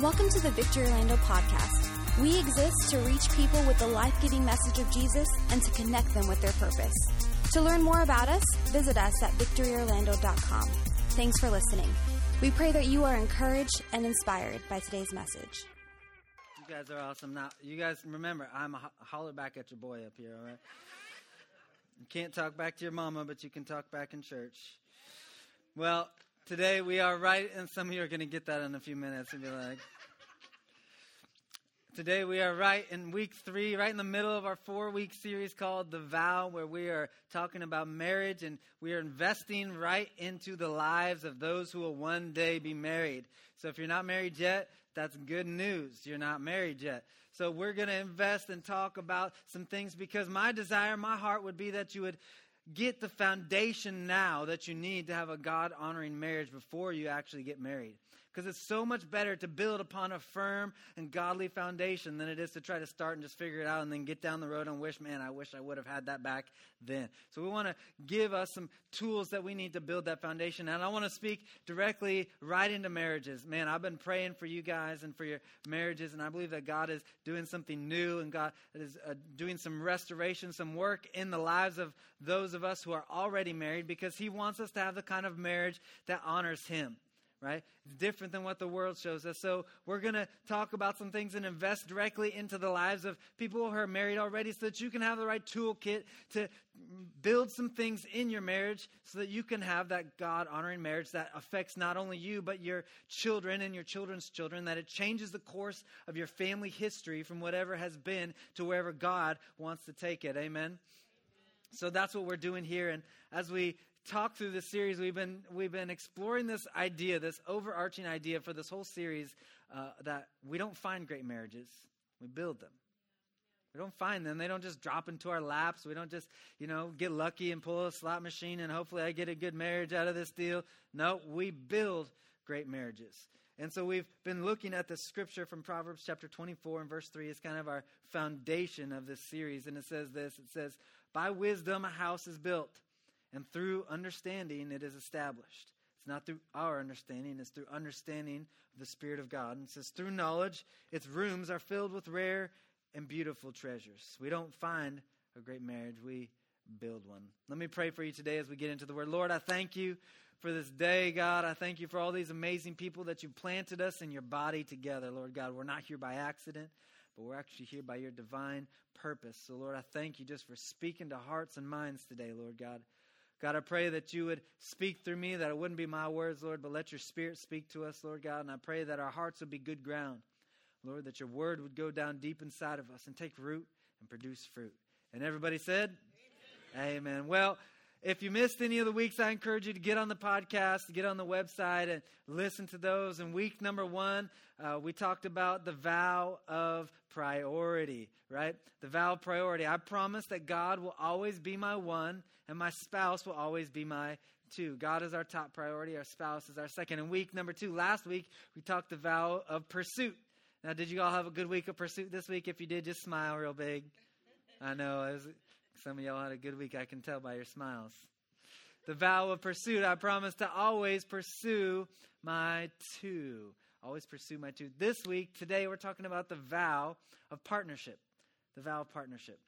Welcome to the Victory Orlando podcast. We exist to reach people with the life giving message of Jesus and to connect them with their purpose. To learn more about us, visit us at victoryorlando.com. Thanks for listening. We pray that you are encouraged and inspired by today's message. You guys are awesome. Now, you guys remember, I'm a ho- holler back at your boy up here, all right? You can't talk back to your mama, but you can talk back in church. Well, today we are right, and some of you are going to get that in a few minutes and be like, Today we are right in week three, right in the middle of our four week series called The Vow, where we are talking about marriage and we are investing right into the lives of those who will one day be married. So if you're not married yet, that's good news. You're not married yet. So we're going to invest and talk about some things because my desire, my heart would be that you would get the foundation now that you need to have a God honoring marriage before you actually get married. Because it's so much better to build upon a firm and godly foundation than it is to try to start and just figure it out and then get down the road and wish, man, I wish I would have had that back then. So we want to give us some tools that we need to build that foundation. And I want to speak directly right into marriages. Man, I've been praying for you guys and for your marriages, and I believe that God is doing something new and God is uh, doing some restoration, some work in the lives of those of us who are already married because He wants us to have the kind of marriage that honors Him right? It's different than what the world shows us. So we're going to talk about some things and invest directly into the lives of people who are married already so that you can have the right toolkit to build some things in your marriage so that you can have that God honoring marriage that affects not only you, but your children and your children's children, that it changes the course of your family history from whatever has been to wherever God wants to take it. Amen. So that's what we're doing here. And as we talk through this series, we've been we've been exploring this idea, this overarching idea for this whole series uh, that we don't find great marriages, we build them. We don't find them. They don't just drop into our laps. We don't just, you know, get lucky and pull a slot machine and hopefully I get a good marriage out of this deal. No, we build great marriages. And so we've been looking at the scripture from Proverbs chapter 24 and verse 3 is kind of our foundation of this series. And it says this it says, By wisdom a house is built and through understanding it is established. It's not through our understanding, it's through understanding of the Spirit of God. And it says, through knowledge, its rooms are filled with rare and beautiful treasures. We don't find a great marriage, we build one. Let me pray for you today as we get into the Word. Lord, I thank you for this day, God. I thank you for all these amazing people that you planted us in your body together, Lord God. We're not here by accident, but we're actually here by your divine purpose. So, Lord, I thank you just for speaking to hearts and minds today, Lord God. God, I pray that you would speak through me, that it wouldn't be my words, Lord, but let your spirit speak to us, Lord God. And I pray that our hearts would be good ground, Lord, that your word would go down deep inside of us and take root and produce fruit. And everybody said, Amen. Amen. Well, if you missed any of the weeks, I encourage you to get on the podcast, get on the website, and listen to those. In week number one, uh, we talked about the vow of priority, right? The vow of priority. I promise that God will always be my one, and my spouse will always be my two. God is our top priority, our spouse is our second. In week number two, last week, we talked the vow of pursuit. Now, did you all have a good week of pursuit this week? If you did, just smile real big. I know. Some of y'all had a good week, I can tell by your smiles. The vow of pursuit. I promise to always pursue my two. Always pursue my two. This week, today, we're talking about the vow of partnership. The vow of partnership.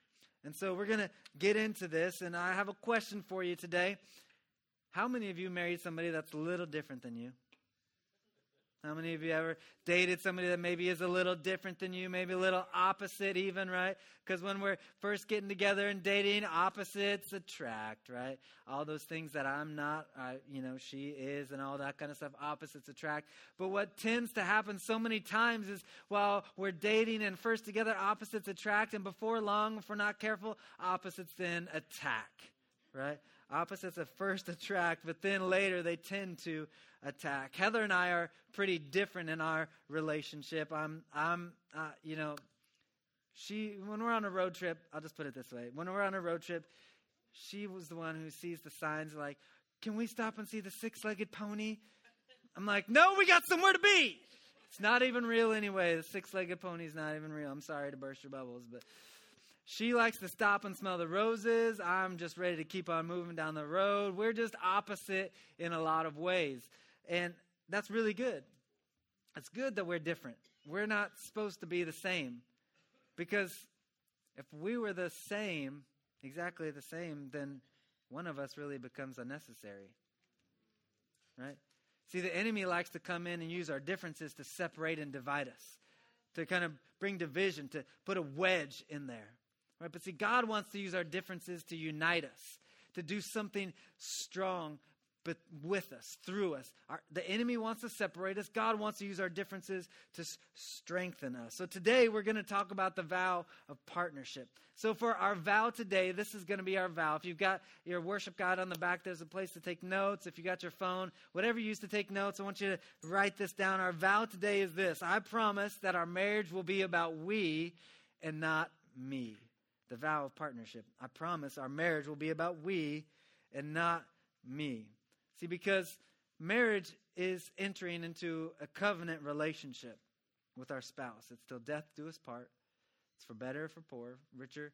And so we're going to get into this, and I have a question for you today. How many of you married somebody that's a little different than you? How many of you ever dated somebody that maybe is a little different than you, maybe a little opposite, even, right? Because when we're first getting together and dating, opposites attract, right? All those things that I'm not, I, you know, she is, and all that kind of stuff, opposites attract. But what tends to happen so many times is while we're dating and first together, opposites attract, and before long, if we're not careful, opposites then attack, right? Opposites at first attract, but then later they tend to attack. Heather and I are pretty different in our relationship. I'm, I'm, uh, you know, she, when we're on a road trip, I'll just put it this way. When we're on a road trip, she was the one who sees the signs like, can we stop and see the six legged pony? I'm like, no, we got somewhere to be. It's not even real anyway. The six legged pony is not even real. I'm sorry to burst your bubbles, but she likes to stop and smell the roses. I'm just ready to keep on moving down the road. We're just opposite in a lot of ways. And that's really good. it's good that we're different. We're not supposed to be the same. Because if we were the same, exactly the same, then one of us really becomes unnecessary. Right? See, the enemy likes to come in and use our differences to separate and divide us, to kind of bring division, to put a wedge in there. Right? But see, God wants to use our differences to unite us, to do something strong but with us, through us. Our, the enemy wants to separate us. God wants to use our differences to s- strengthen us. So today we're going to talk about the vow of partnership. So for our vow today, this is going to be our vow. If you've got your worship guide on the back, there's a place to take notes. If you got your phone, whatever you use to take notes, I want you to write this down. Our vow today is this I promise that our marriage will be about we and not me. The vow of partnership. I promise our marriage will be about we and not me. See, because marriage is entering into a covenant relationship with our spouse. It's till death do us part. It's for better or for poor, richer,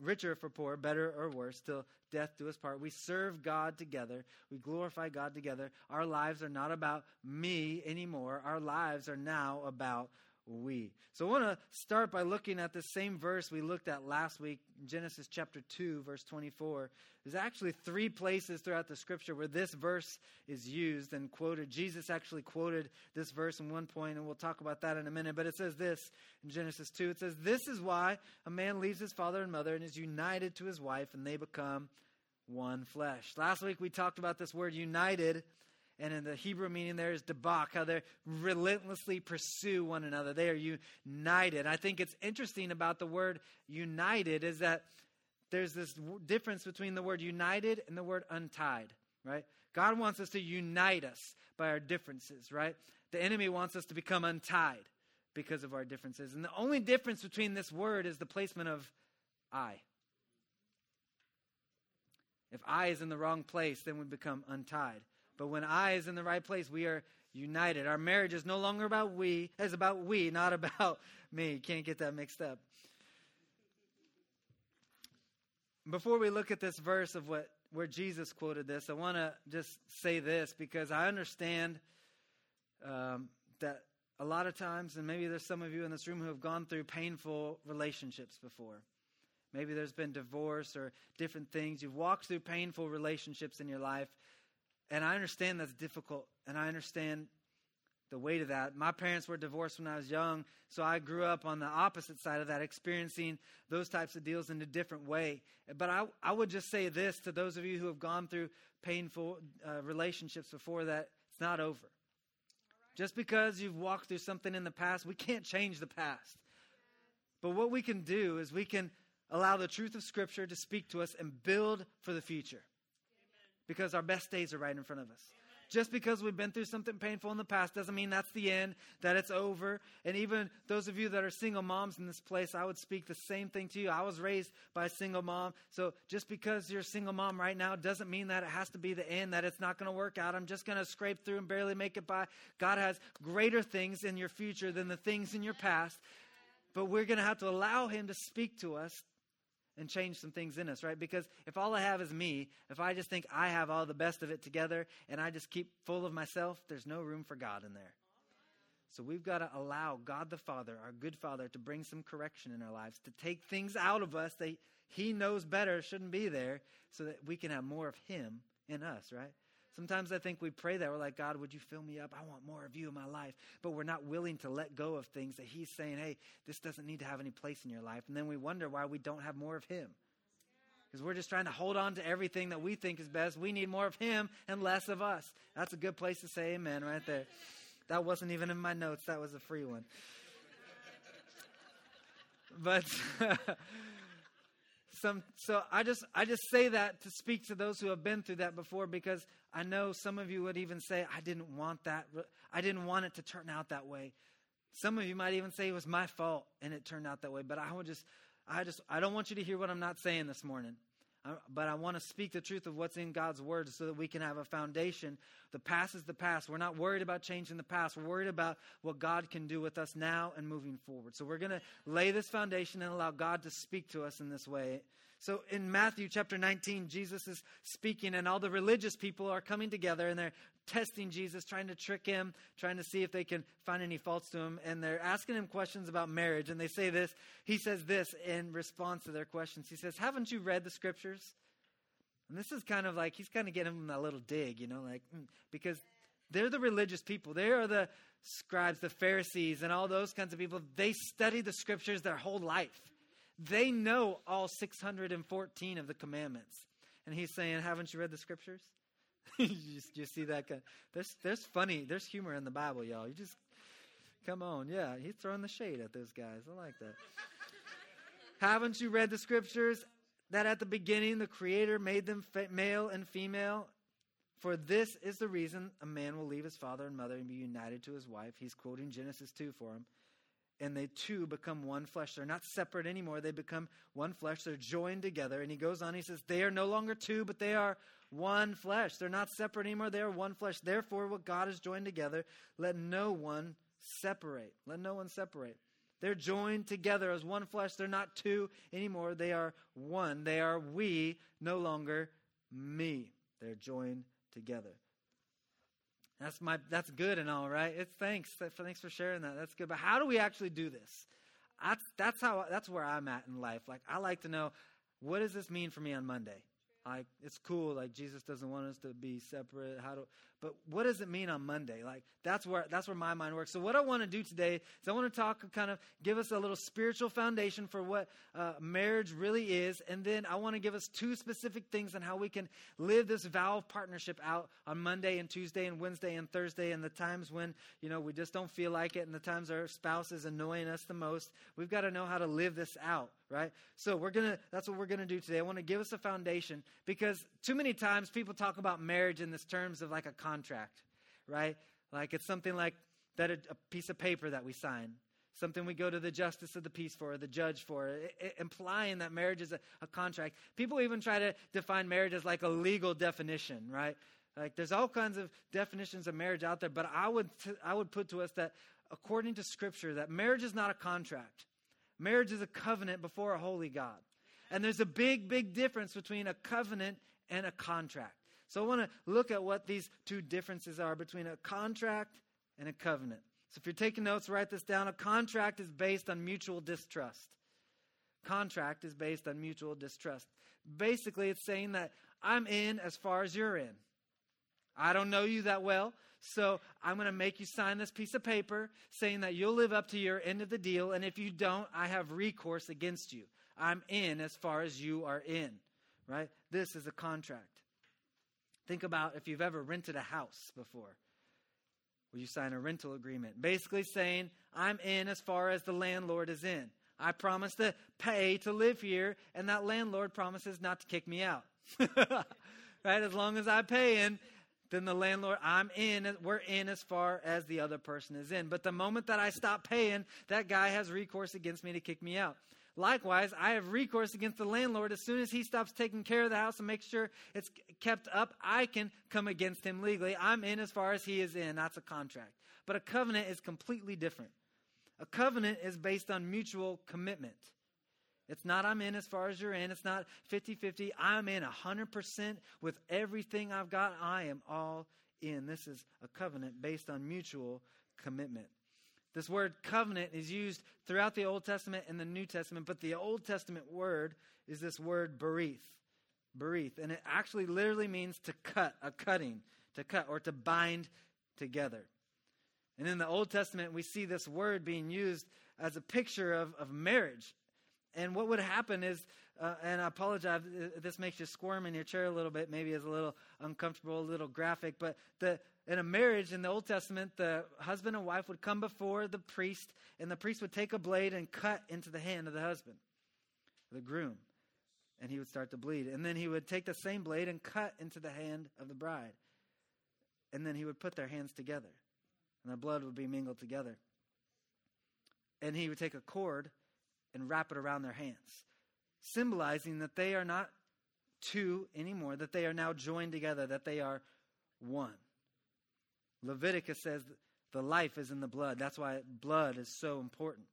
richer for poor, better or worse, till death do us part. We serve God together. We glorify God together. Our lives are not about me anymore. Our lives are now about we. So I want to start by looking at the same verse we looked at last week, Genesis chapter 2, verse 24. There's actually three places throughout the scripture where this verse is used and quoted. Jesus actually quoted this verse in one point, and we'll talk about that in a minute. But it says this in Genesis 2 it says, This is why a man leaves his father and mother and is united to his wife, and they become one flesh. Last week we talked about this word united and in the Hebrew meaning there is debak, how they relentlessly pursue one another. They are united. I think it's interesting about the word united is that there's this difference between the word united and the word untied, right? God wants us to unite us by our differences, right? The enemy wants us to become untied because of our differences. And the only difference between this word is the placement of I. If I is in the wrong place, then we become untied. But when I is in the right place, we are united. Our marriage is no longer about we, it's about we, not about me. Can't get that mixed up. Before we look at this verse of what where Jesus quoted this, I want to just say this because I understand um, that a lot of times, and maybe there's some of you in this room who have gone through painful relationships before. Maybe there's been divorce or different things. You've walked through painful relationships in your life, and I understand that's difficult, and I understand the weight of that. My parents were divorced when I was young, so I grew up on the opposite side of that, experiencing those types of deals in a different way. But I, I would just say this to those of you who have gone through painful uh, relationships before that it's not over. Just because you've walked through something in the past, we can't change the past. But what we can do is we can allow the truth of Scripture to speak to us and build for the future because our best days are right in front of us. Just because we've been through something painful in the past doesn't mean that's the end, that it's over. And even those of you that are single moms in this place, I would speak the same thing to you. I was raised by a single mom. So just because you're a single mom right now doesn't mean that it has to be the end, that it's not going to work out. I'm just going to scrape through and barely make it by. God has greater things in your future than the things in your past. But we're going to have to allow Him to speak to us and change some things in us, right? Because if all I have is me, if I just think I have all the best of it together and I just keep full of myself, there's no room for God in there. So we've got to allow God the Father, our good Father, to bring some correction in our lives, to take things out of us that He knows better shouldn't be there, so that we can have more of Him in us, right? Sometimes I think we pray that. We're like, God, would you fill me up? I want more of you in my life. But we're not willing to let go of things that He's saying, hey, this doesn't need to have any place in your life. And then we wonder why we don't have more of Him. Because we're just trying to hold on to everything that we think is best. We need more of Him and less of us. That's a good place to say amen right there. That wasn't even in my notes, that was a free one. But. some so i just i just say that to speak to those who have been through that before because i know some of you would even say i didn't want that i didn't want it to turn out that way. Some of you might even say it was my fault and it turned out that way but i would just i just i don't want you to hear what i'm not saying this morning but I want to speak the truth of what's in God's word so that we can have a foundation. The past is the past. We're not worried about changing the past. We're worried about what God can do with us now and moving forward. So we're going to lay this foundation and allow God to speak to us in this way So in Matthew chapter 19, Jesus is speaking, and all the religious people are coming together and they're testing Jesus, trying to trick him, trying to see if they can find any faults to him. And they're asking him questions about marriage. And they say this. He says this in response to their questions. He says, Haven't you read the scriptures? And this is kind of like, he's kind of getting them a little dig, you know, like, mm, because they're the religious people. They are the scribes, the Pharisees, and all those kinds of people. They study the scriptures their whole life. They know all 614 of the commandments. And he's saying, Haven't you read the scriptures? you, you see that? There's, there's funny, there's humor in the Bible, y'all. You just, come on. Yeah, he's throwing the shade at those guys. I like that. Haven't you read the scriptures? That at the beginning the Creator made them male and female. For this is the reason a man will leave his father and mother and be united to his wife. He's quoting Genesis 2 for him and they two become one flesh. They're not separate anymore. They become one flesh. They're joined together. And he goes on, he says, They are no longer two, but they are one flesh. They're not separate anymore. They are one flesh. Therefore, what God has joined together, let no one separate. Let no one separate. They're joined together as one flesh. They're not two anymore. They are one. They are we, no longer me. They're joined together. That's my that's good and all right. It's thanks thanks for sharing that. That's good. But how do we actually do this? That's that's how that's where I'm at in life. Like I like to know what does this mean for me on Monday? Like it's cool. Like Jesus doesn't want us to be separate. How do? But what does it mean on Monday? Like that's where that's where my mind works. So what I want to do today is I want to talk, kind of give us a little spiritual foundation for what uh, marriage really is, and then I want to give us two specific things on how we can live this vow of partnership out on Monday and Tuesday and Wednesday and Thursday, and the times when you know we just don't feel like it, and the times our spouse is annoying us the most. We've got to know how to live this out right? So we're gonna that's what we're gonna do today. I want to give us a foundation because too many times people talk about marriage in this terms of like a contract, right? Like it's something like that a, piece of paper that we sign, something we go to the justice of the peace for, or the judge for, it, it, implying that marriage is a, a contract. People even try to define marriage as like a legal definition, right? Like there's all kinds of definitions of marriage out there, but I would t- I would put to us that according to Scripture, that marriage is not a contract. Marriage is a covenant before a holy God. And there's a big, big difference between a covenant and a contract. So I want to look at what these two differences are between a contract and a covenant. So if you're taking notes, write this down. A contract is based on mutual distrust. Contract is based on mutual distrust. Basically, it's saying that I'm in as far as you're in. I don't know you that well, so I'm going to make you sign this piece of paper saying that you'll live up to your end of the deal. And if you don't, I have recourse against you. I'm in as far as you are in, right? This is a contract. Think about if you've ever rented a house before. Will you sign a rental agreement? Basically saying, I'm in as far as the landlord is in. I promise to pay to live here, and that landlord promises not to kick me out. right? As long as I pay in, then the landlord, I'm in, we're in as far as the other person is in. But the moment that I stop paying, that guy has recourse against me to kick me out. Likewise, I have recourse against the landlord. As soon as he stops taking care of the house and makes sure it's kept up, I can come against him legally. I'm in as far as he is in. That's a contract. But a covenant is completely different. A covenant is based on mutual commitment. It's not I'm in as far as you're in. It's not 50 50. I'm in 100% with everything I've got. I am all in. This is a covenant based on mutual commitment. This word covenant is used throughout the Old Testament and the New Testament, but the Old Testament word is this word berith. Berith. And it actually literally means to cut, a cutting, to cut, or to bind together. And in the Old Testament, we see this word being used as a picture of, of marriage and what would happen is, uh, and I apologize if this makes you squirm in your chair a little bit, maybe it's a little uncomfortable, a little graphic, but the, in a marriage in the Old Testament, the husband and wife would come before the priest, and the priest would take a blade and cut into the hand of the husband, the groom, and he would start to bleed. And then he would take the same blade and cut into the hand of the bride. And then he would put their hands together, and the blood would be mingled together. And he would take a cord and wrap it around their hands, symbolizing that they are not two anymore, that they are now joined together, that they are one. Leviticus says the life is in the blood. That's why blood is so important.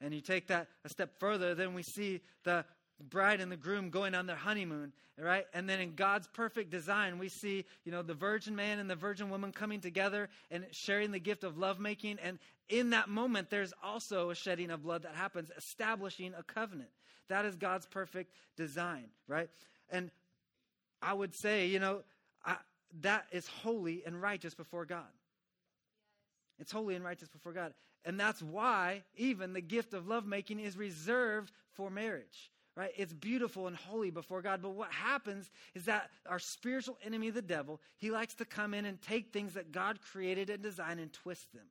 And you take that a step further, then we see the bride and the groom going on their honeymoon, right? And then in God's perfect design, we see, you know, the virgin man and the virgin woman coming together and sharing the gift of lovemaking. And in that moment, there's also a shedding of blood that happens, establishing a covenant. That is God's perfect design, right? And I would say, you know, I, that is holy and righteous before God. It's holy and righteous before God. And that's why even the gift of lovemaking is reserved for marriage. Right? It's beautiful and holy before God. But what happens is that our spiritual enemy, the devil, he likes to come in and take things that God created and designed and twist them.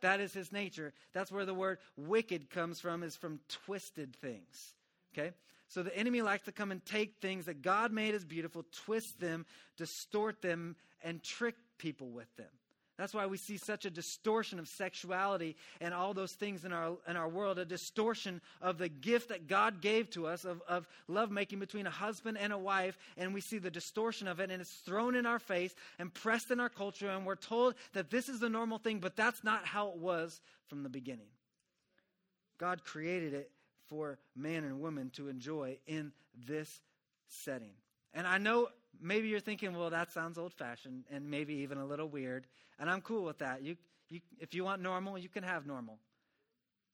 That is his nature. That's where the word wicked comes from, is from twisted things. Okay? So the enemy likes to come and take things that God made as beautiful, twist them, distort them, and trick people with them. That's why we see such a distortion of sexuality and all those things in our, in our world, a distortion of the gift that God gave to us of, of lovemaking between a husband and a wife. And we see the distortion of it, and it's thrown in our face and pressed in our culture. And we're told that this is the normal thing, but that's not how it was from the beginning. God created it for man and woman to enjoy in this setting. And I know maybe you're thinking, well, that sounds old fashioned and maybe even a little weird. And I'm cool with that. You, you, if you want normal, you can have normal.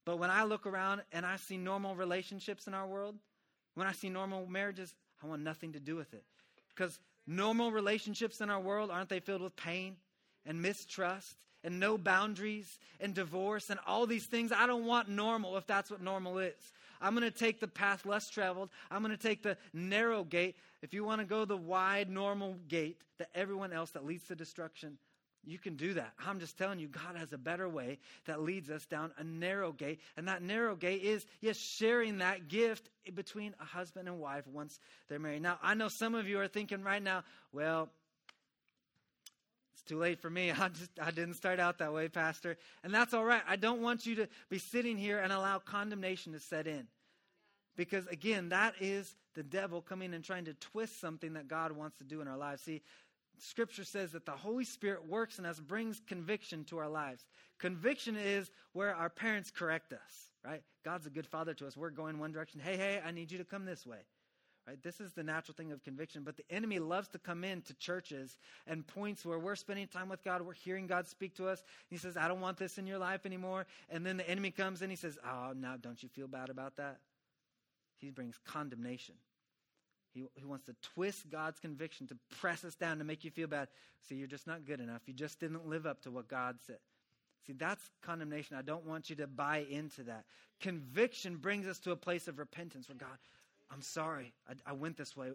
But when I look around and I see normal relationships in our world, when I see normal marriages, I want nothing to do with it. Because normal relationships in our world, aren't they filled with pain and mistrust and no boundaries and divorce and all these things? I don't want normal if that's what normal is. I'm going to take the path less traveled. I'm going to take the narrow gate. If you want to go the wide, normal gate that everyone else that leads to destruction, you can do that. I'm just telling you, God has a better way that leads us down a narrow gate. And that narrow gate is, yes, sharing that gift between a husband and wife once they're married. Now, I know some of you are thinking right now, well, it's too late for me. I just I didn't start out that way, pastor. And that's all right. I don't want you to be sitting here and allow condemnation to set in. Because again, that is the devil coming and trying to twist something that God wants to do in our lives. See, Scripture says that the Holy Spirit works in us, brings conviction to our lives. Conviction is where our parents correct us, right? God's a good father to us. We're going one direction. Hey, hey, I need you to come this way. Right? This is the natural thing of conviction, but the enemy loves to come into churches and points where we're spending time with God, we're hearing God speak to us. He says, I don't want this in your life anymore. And then the enemy comes and he says, Oh, now don't you feel bad about that? He brings condemnation. He, he wants to twist God's conviction to press us down to make you feel bad. See, you're just not good enough. You just didn't live up to what God said. See, that's condemnation. I don't want you to buy into that. Conviction brings us to a place of repentance where God, I'm sorry, I, I went this way.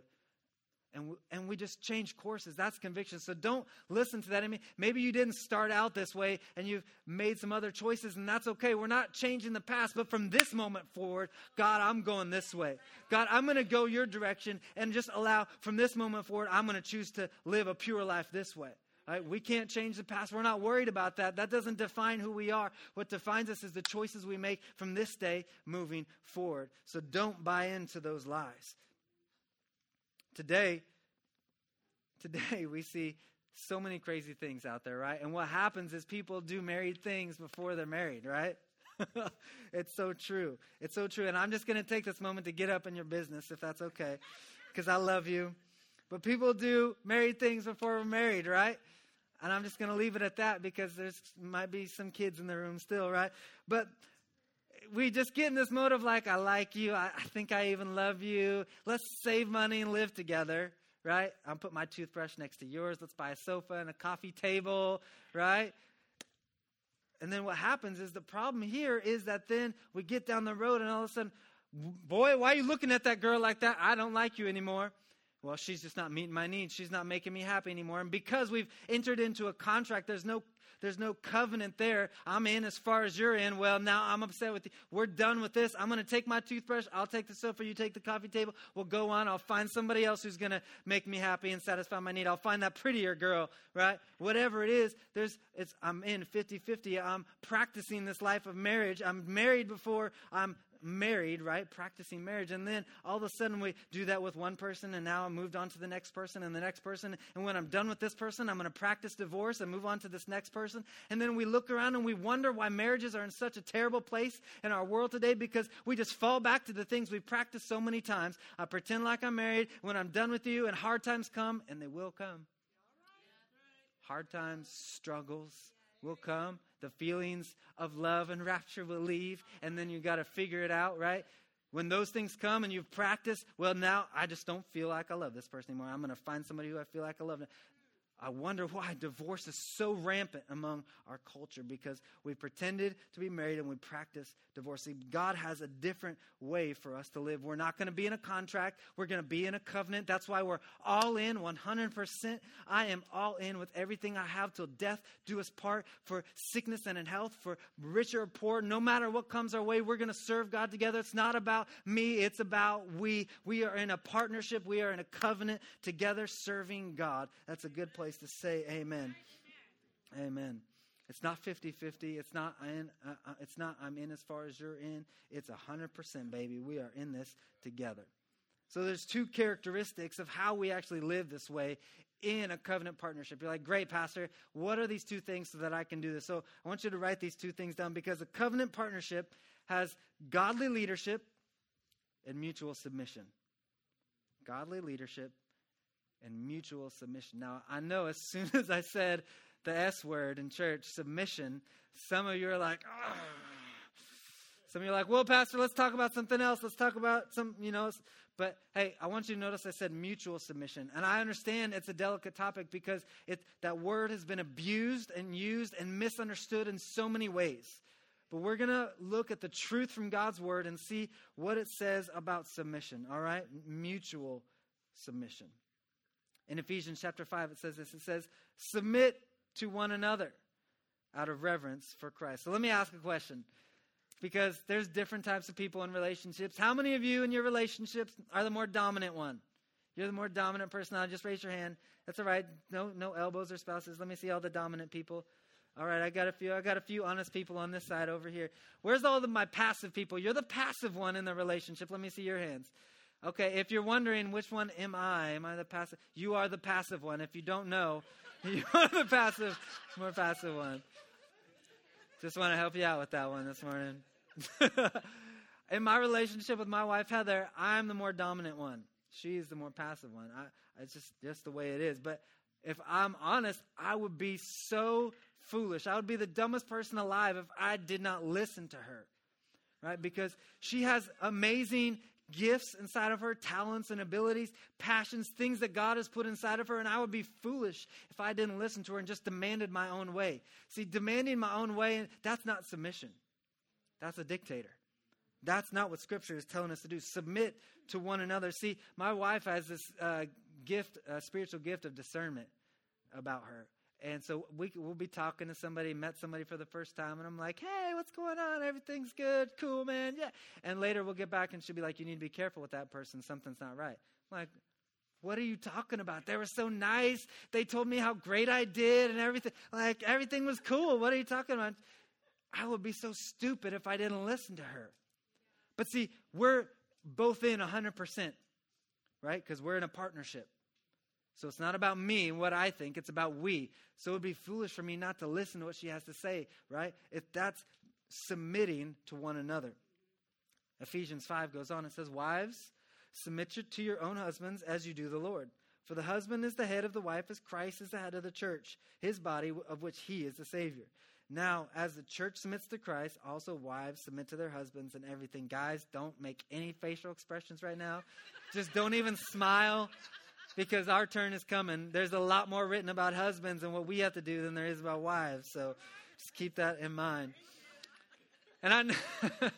And, and we just change courses. That's conviction. So don't listen to that. I mean, maybe you didn't start out this way and you've made some other choices, and that's okay. We're not changing the past, but from this moment forward, God, I'm going this way. God, I'm going to go your direction and just allow from this moment forward, I'm going to choose to live a pure life this way. Right? We can't change the past. We're not worried about that. That doesn't define who we are. What defines us is the choices we make from this day moving forward. So don't buy into those lies. Today, today we see so many crazy things out there, right? And what happens is people do married things before they're married, right? it's so true. It's so true. And I'm just going to take this moment to get up in your business, if that's okay, because I love you. But people do married things before we're married, right? And I'm just going to leave it at that because there's might be some kids in the room still, right? But we just get in this mode of like, I like you. I, I think I even love you. Let's save money and live together, right? I'll put my toothbrush next to yours. Let's buy a sofa and a coffee table, right? And then what happens is the problem here is that then we get down the road and all of a sudden, boy, why are you looking at that girl like that? I don't like you anymore. Well, she's just not meeting my needs. She's not making me happy anymore. And because we've entered into a contract, there's no there's no covenant there. I'm in as far as you're in. Well, now I'm upset with you. We're done with this. I'm going to take my toothbrush. I'll take the sofa. You take the coffee table. We'll go on. I'll find somebody else who's going to make me happy and satisfy my need. I'll find that prettier girl, right? Whatever it is, there's, it's, I'm in 50 50. I'm practicing this life of marriage. I'm married before I'm married, right? Practicing marriage. And then all of a sudden we do that with one person and now I moved on to the next person and the next person. And when I'm done with this person, I'm going to practice divorce and move on to this next person. And then we look around and we wonder why marriages are in such a terrible place in our world today because we just fall back to the things we've practiced so many times. I pretend like I'm married when I'm done with you and hard times come and they will come. Hard times, struggles will come the feelings of love and rapture will leave, and then you got to figure it out, right? When those things come and you've practiced, well, now I just don't feel like I love this person anymore. I'm going to find somebody who I feel like I love. I wonder why divorce is so rampant among our culture because we pretended to be married and we practice divorce. See, God has a different way for us to live. We're not going to be in a contract, we're going to be in a covenant. That's why we're all in 100%. I am all in with everything I have till death do us part for sickness and in health, for rich or poor. No matter what comes our way, we're going to serve God together. It's not about me, it's about we. We are in a partnership, we are in a covenant together serving God. That's a good place place to say amen. Amen. It's not 50-50. It's not uh, uh, it's not I'm in as far as you're in. It's 100% baby. We are in this together. So there's two characteristics of how we actually live this way in a covenant partnership. You're like, "Great, pastor. What are these two things so that I can do this?" So I want you to write these two things down because a covenant partnership has godly leadership and mutual submission. Godly leadership and mutual submission. Now, I know as soon as I said the S word in church, submission, some of you are like. Some of you are like, well, Pastor, let's talk about something else. Let's talk about some, you know. But hey, I want you to notice I said mutual submission. And I understand it's a delicate topic because it, that word has been abused and used and misunderstood in so many ways. But we're going to look at the truth from God's word and see what it says about submission, all right? Mutual submission. In Ephesians chapter 5, it says this it says, Submit to one another out of reverence for Christ. So let me ask a question because there's different types of people in relationships. How many of you in your relationships are the more dominant one? You're the more dominant person. I'll just raise your hand. That's all right. No, no elbows or spouses. Let me see all the dominant people. All right, I got a few. I got a few honest people on this side over here. Where's all the my passive people? You're the passive one in the relationship. Let me see your hands. Okay, if you're wondering which one am I, am I the passive? You are the passive one. If you don't know, you are the passive, more passive one. Just want to help you out with that one this morning. In my relationship with my wife Heather, I'm the more dominant one. She's the more passive one. I, it's just just the way it is. But if I'm honest, I would be so foolish. I would be the dumbest person alive if I did not listen to her. Right? Because she has amazing gifts inside of her, talents and abilities, passions, things that God has put inside of her, and I would be foolish if I didn't listen to her and just demanded my own way. See, demanding my own way, that's not submission. That's a dictator. That's not what Scripture is telling us to do. Submit to one another. See, my wife has this uh, gift, a spiritual gift of discernment about her. And so we, we'll be talking to somebody, met somebody for the first time, and I'm like, hey, what's going on? Everything's good. Cool, man. Yeah. And later we'll get back and she'll be like, you need to be careful with that person. Something's not right. I'm like, what are you talking about? They were so nice. They told me how great I did and everything. Like, everything was cool. What are you talking about? I would be so stupid if I didn't listen to her. But see, we're both in 100%, right? Because we're in a partnership. So it's not about me and what I think, it's about we. So it would be foolish for me not to listen to what she has to say, right? If that's submitting to one another. Ephesians 5 goes on and says, Wives, submit to your own husbands as you do the Lord. For the husband is the head of the wife, as Christ is the head of the church, his body, of which he is the Savior. Now, as the church submits to Christ, also wives submit to their husbands and everything. Guys, don't make any facial expressions right now. Just don't even smile because our turn is coming. There's a lot more written about husbands and what we have to do than there is about wives. So just keep that in mind. And I know,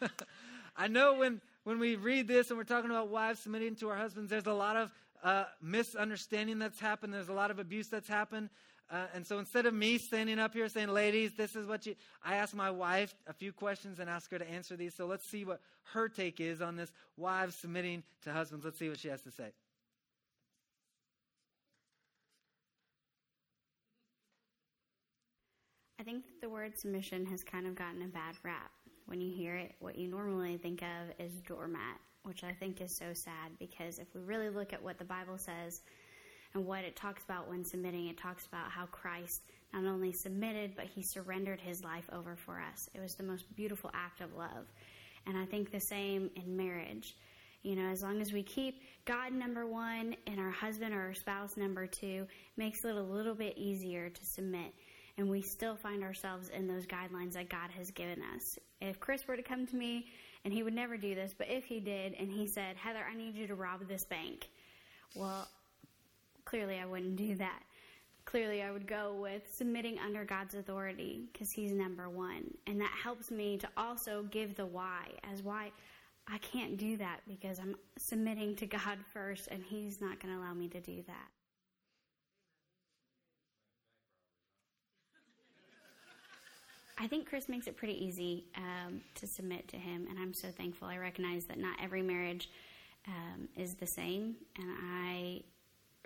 I know when, when we read this and we're talking about wives submitting to our husbands, there's a lot of uh, misunderstanding that's happened. There's a lot of abuse that's happened. Uh, and so instead of me standing up here saying, ladies, this is what you, I asked my wife a few questions and asked her to answer these. So let's see what her take is on this wives submitting to husbands. Let's see what she has to say. I think the word submission has kind of gotten a bad rap. when you hear it, what you normally think of is doormat, which I think is so sad because if we really look at what the Bible says and what it talks about when submitting, it talks about how Christ not only submitted, but he surrendered his life over for us. It was the most beautiful act of love. And I think the same in marriage. You know, as long as we keep God number one and our husband or our spouse number two, makes it a little bit easier to submit. And we still find ourselves in those guidelines that God has given us. If Chris were to come to me, and he would never do this, but if he did, and he said, Heather, I need you to rob this bank, well, clearly I wouldn't do that clearly I would go with submitting under God's authority because He's number one. And that helps me to also give the why as why I can't do that because I'm submitting to God first and He's not going to allow me to do that. I think Chris makes it pretty easy um, to submit to him, and I'm so thankful. I recognize that not every marriage um, is the same, and I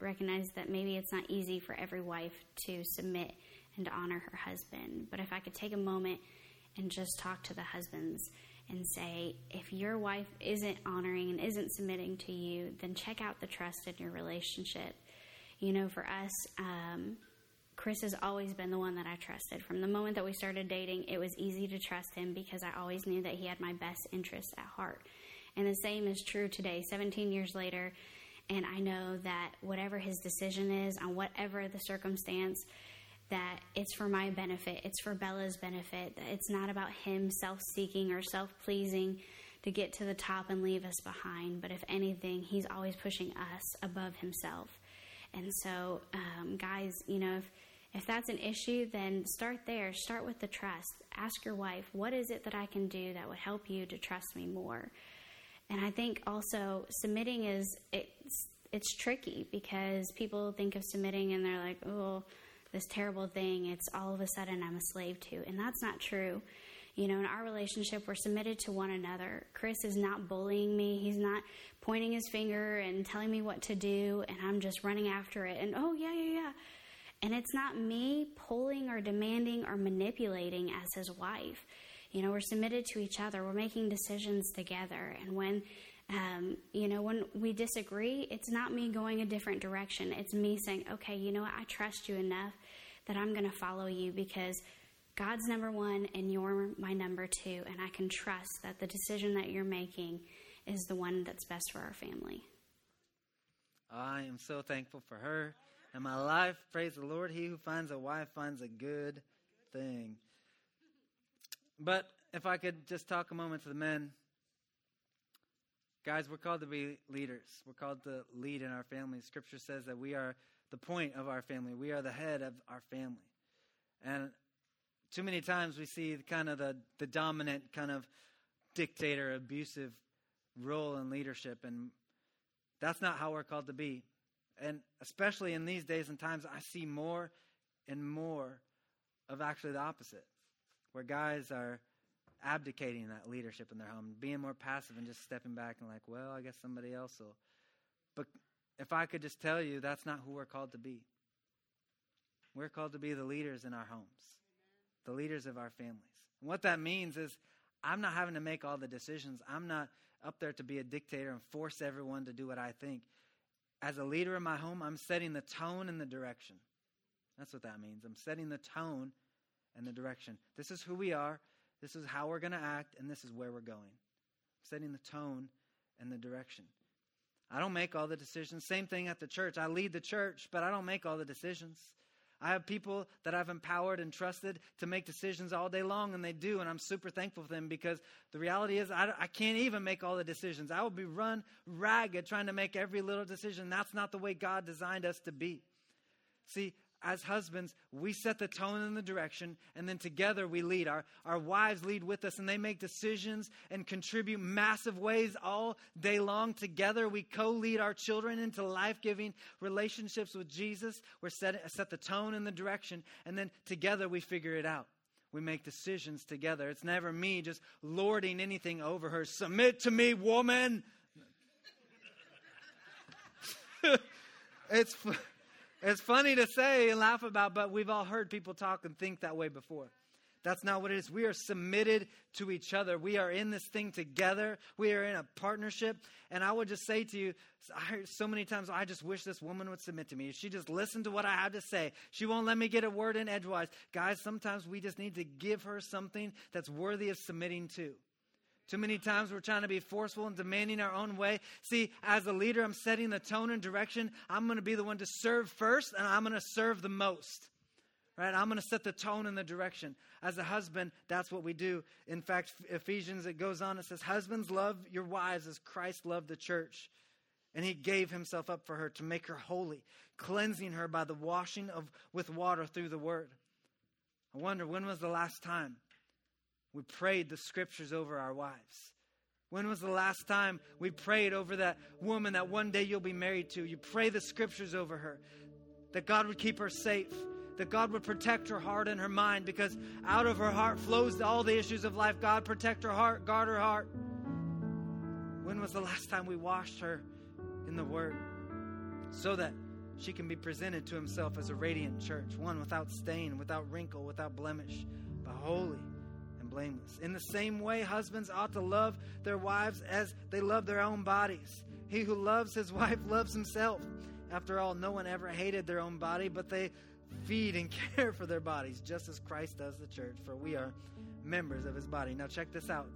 recognize that maybe it's not easy for every wife to submit and to honor her husband. But if I could take a moment and just talk to the husbands and say, if your wife isn't honoring and isn't submitting to you, then check out the trust in your relationship. You know, for us, um, Chris has always been the one that I trusted. From the moment that we started dating, it was easy to trust him because I always knew that he had my best interests at heart. And the same is true today, 17 years later. And I know that whatever his decision is, on whatever the circumstance, that it's for my benefit, it's for Bella's benefit, that it's not about him self seeking or self pleasing to get to the top and leave us behind. But if anything, he's always pushing us above himself. And so, um, guys, you know, if, if that's an issue, then start there. Start with the trust. Ask your wife, what is it that I can do that would help you to trust me more? And I think also submitting is it's it's tricky because people think of submitting and they're like, oh, this terrible thing. It's all of a sudden I'm a slave to, and that's not true. You know, in our relationship, we're submitted to one another. Chris is not bullying me. He's not pointing his finger and telling me what to do, and I'm just running after it. And oh, yeah, yeah, yeah. And it's not me pulling or demanding or manipulating as his wife. You know, we're submitted to each other. We're making decisions together. And when, um, you know, when we disagree, it's not me going a different direction. It's me saying, okay, you know what? I trust you enough that I'm going to follow you because God's number one and you're my number two. And I can trust that the decision that you're making is the one that's best for our family. I am so thankful for her and my life. Praise the Lord. He who finds a wife finds a good thing. But if I could just talk a moment to the men. Guys, we're called to be leaders. We're called to lead in our family. Scripture says that we are the point of our family. We are the head of our family. And too many times we see kind of the, the dominant kind of dictator, abusive role in leadership. And that's not how we're called to be. And especially in these days and times, I see more and more of actually the opposite where guys are abdicating that leadership in their home, being more passive and just stepping back and like, well, I guess somebody else will. But if I could just tell you, that's not who we're called to be. We're called to be the leaders in our homes, the leaders of our families. And what that means is I'm not having to make all the decisions. I'm not up there to be a dictator and force everyone to do what I think. As a leader in my home, I'm setting the tone and the direction. That's what that means. I'm setting the tone and the direction. This is who we are, this is how we're going to act, and this is where we're going. Setting the tone and the direction. I don't make all the decisions. Same thing at the church. I lead the church, but I don't make all the decisions. I have people that I've empowered and trusted to make decisions all day long, and they do, and I'm super thankful for them because the reality is I, I can't even make all the decisions. I will be run ragged trying to make every little decision. That's not the way God designed us to be. See, as husbands, we set the tone and the direction, and then together we lead. Our, our wives lead with us, and they make decisions and contribute massive ways all day long. Together, we co lead our children into life giving relationships with Jesus. We're set, set the tone and the direction, and then together we figure it out. We make decisions together. It's never me just lording anything over her. Submit to me, woman. it's. It's funny to say and laugh about, but we've all heard people talk and think that way before. That's not what it is. We are submitted to each other. We are in this thing together. We are in a partnership. And I would just say to you, I heard so many times, I just wish this woman would submit to me. She just listened to what I had to say. She won't let me get a word in edgewise. Guys, sometimes we just need to give her something that's worthy of submitting to. Too many times we're trying to be forceful and demanding our own way. See, as a leader, I'm setting the tone and direction. I'm going to be the one to serve first, and I'm going to serve the most. Right? I'm going to set the tone and the direction. As a husband, that's what we do. In fact, Ephesians, it goes on, it says, Husbands, love your wives as Christ loved the church. And he gave himself up for her to make her holy, cleansing her by the washing of with water through the word. I wonder when was the last time we prayed the scriptures over our wives? When was the last time we prayed over that woman that one day you'll be married to? You pray the scriptures over her, that God would keep her safe, that God would protect her heart and her mind, because out of her heart flows all the issues of life. God, protect her heart, guard her heart. When was the last time we washed her in the Word so that she can be presented to Himself as a radiant church, one without stain, without wrinkle, without blemish, but holy? Blameless. In the same way, husbands ought to love their wives as they love their own bodies. He who loves his wife loves himself. After all, no one ever hated their own body, but they feed and care for their bodies, just as Christ does the church, for we are members of his body. Now, check this out.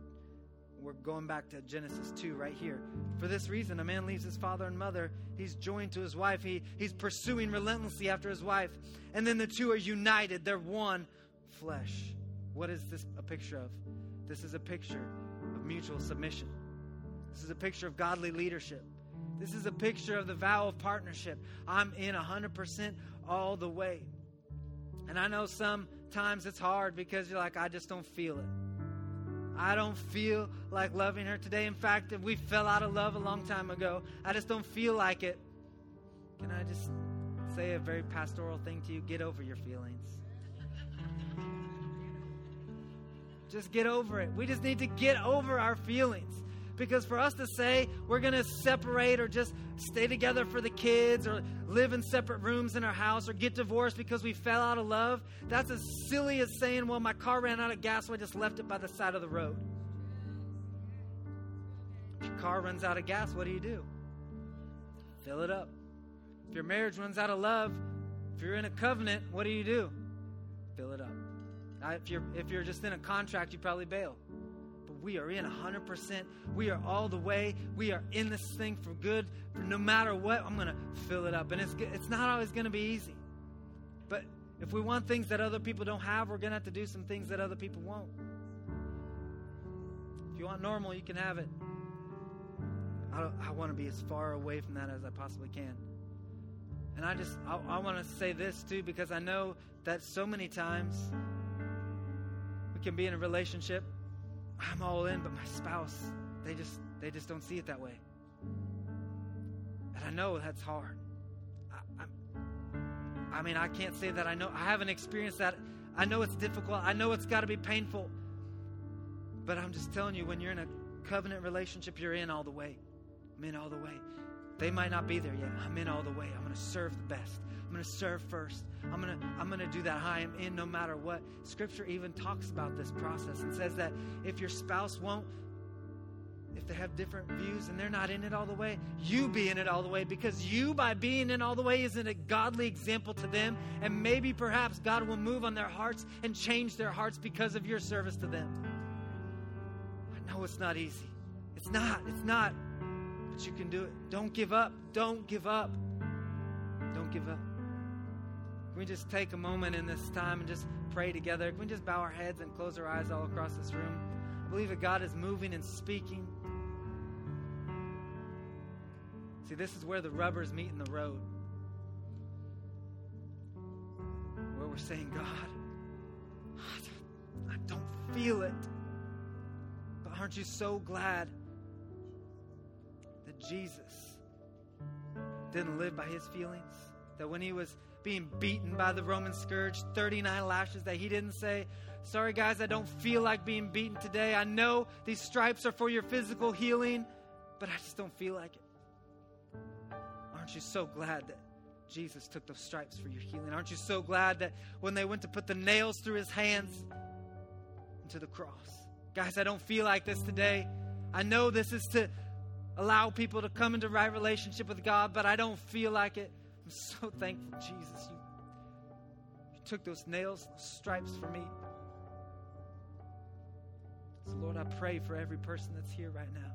We're going back to Genesis 2 right here. For this reason, a man leaves his father and mother. He's joined to his wife. He, he's pursuing relentlessly after his wife. And then the two are united. They're one flesh. What is this a picture of? This is a picture of mutual submission. This is a picture of godly leadership. This is a picture of the vow of partnership. I'm in 100% all the way. And I know sometimes it's hard because you're like, I just don't feel it. I don't feel like loving her today. In fact, if we fell out of love a long time ago, I just don't feel like it. Can I just say a very pastoral thing to you? Get over your feelings. Just get over it. We just need to get over our feelings. Because for us to say we're going to separate or just stay together for the kids or live in separate rooms in our house or get divorced because we fell out of love, that's as silly as saying, well, my car ran out of gas, so I just left it by the side of the road. If your car runs out of gas, what do you do? Fill it up. If your marriage runs out of love, if you're in a covenant, what do you do? Fill it up. If you're, if you're just in a contract, you probably bail. But we are in 100%. We are all the way. We are in this thing for good. For no matter what, I'm going to fill it up. And it's, it's not always going to be easy. But if we want things that other people don't have, we're going to have to do some things that other people won't. If you want normal, you can have it. I, I want to be as far away from that as I possibly can. And I just, I, I want to say this too, because I know that so many times can be in a relationship. I'm all in, but my spouse, they just they just don't see it that way. And I know that's hard. I, I, I mean, I can't say that I know. I haven't experienced that. I know it's difficult. I know it's got to be painful. But I'm just telling you, when you're in a covenant relationship, you're in all the way. I'm in all the way. They might not be there yet. I'm in all the way. I'm going to serve the best. I'm going to serve first. I'm going to I'm going to do that high I am in no matter what. Scripture even talks about this process and says that if your spouse won't if they have different views and they're not in it all the way, you be in it all the way because you, by being in all the way, isn't a godly example to them. And maybe perhaps God will move on their hearts and change their hearts because of your service to them. I know it's not easy. It's not. It's not. You can do it. Don't give up. Don't give up. Don't give up. Can we just take a moment in this time and just pray together? Can we just bow our heads and close our eyes all across this room? I believe that God is moving and speaking. See, this is where the rubbers meet in the road. Where we're saying, God, I don't feel it. But aren't you so glad that Jesus didn't live by his feelings? That when he was being beaten by the Roman scourge, 39 lashes, that he didn't say, Sorry, guys, I don't feel like being beaten today. I know these stripes are for your physical healing, but I just don't feel like it. Aren't you so glad that Jesus took those stripes for your healing? Aren't you so glad that when they went to put the nails through his hands, into the cross. Guys, I don't feel like this today. I know this is to allow people to come into right relationship with God, but I don't feel like it. I'm so thankful, Jesus. You, you took those nails, those stripes for me. So, Lord, I pray for every person that's here right now.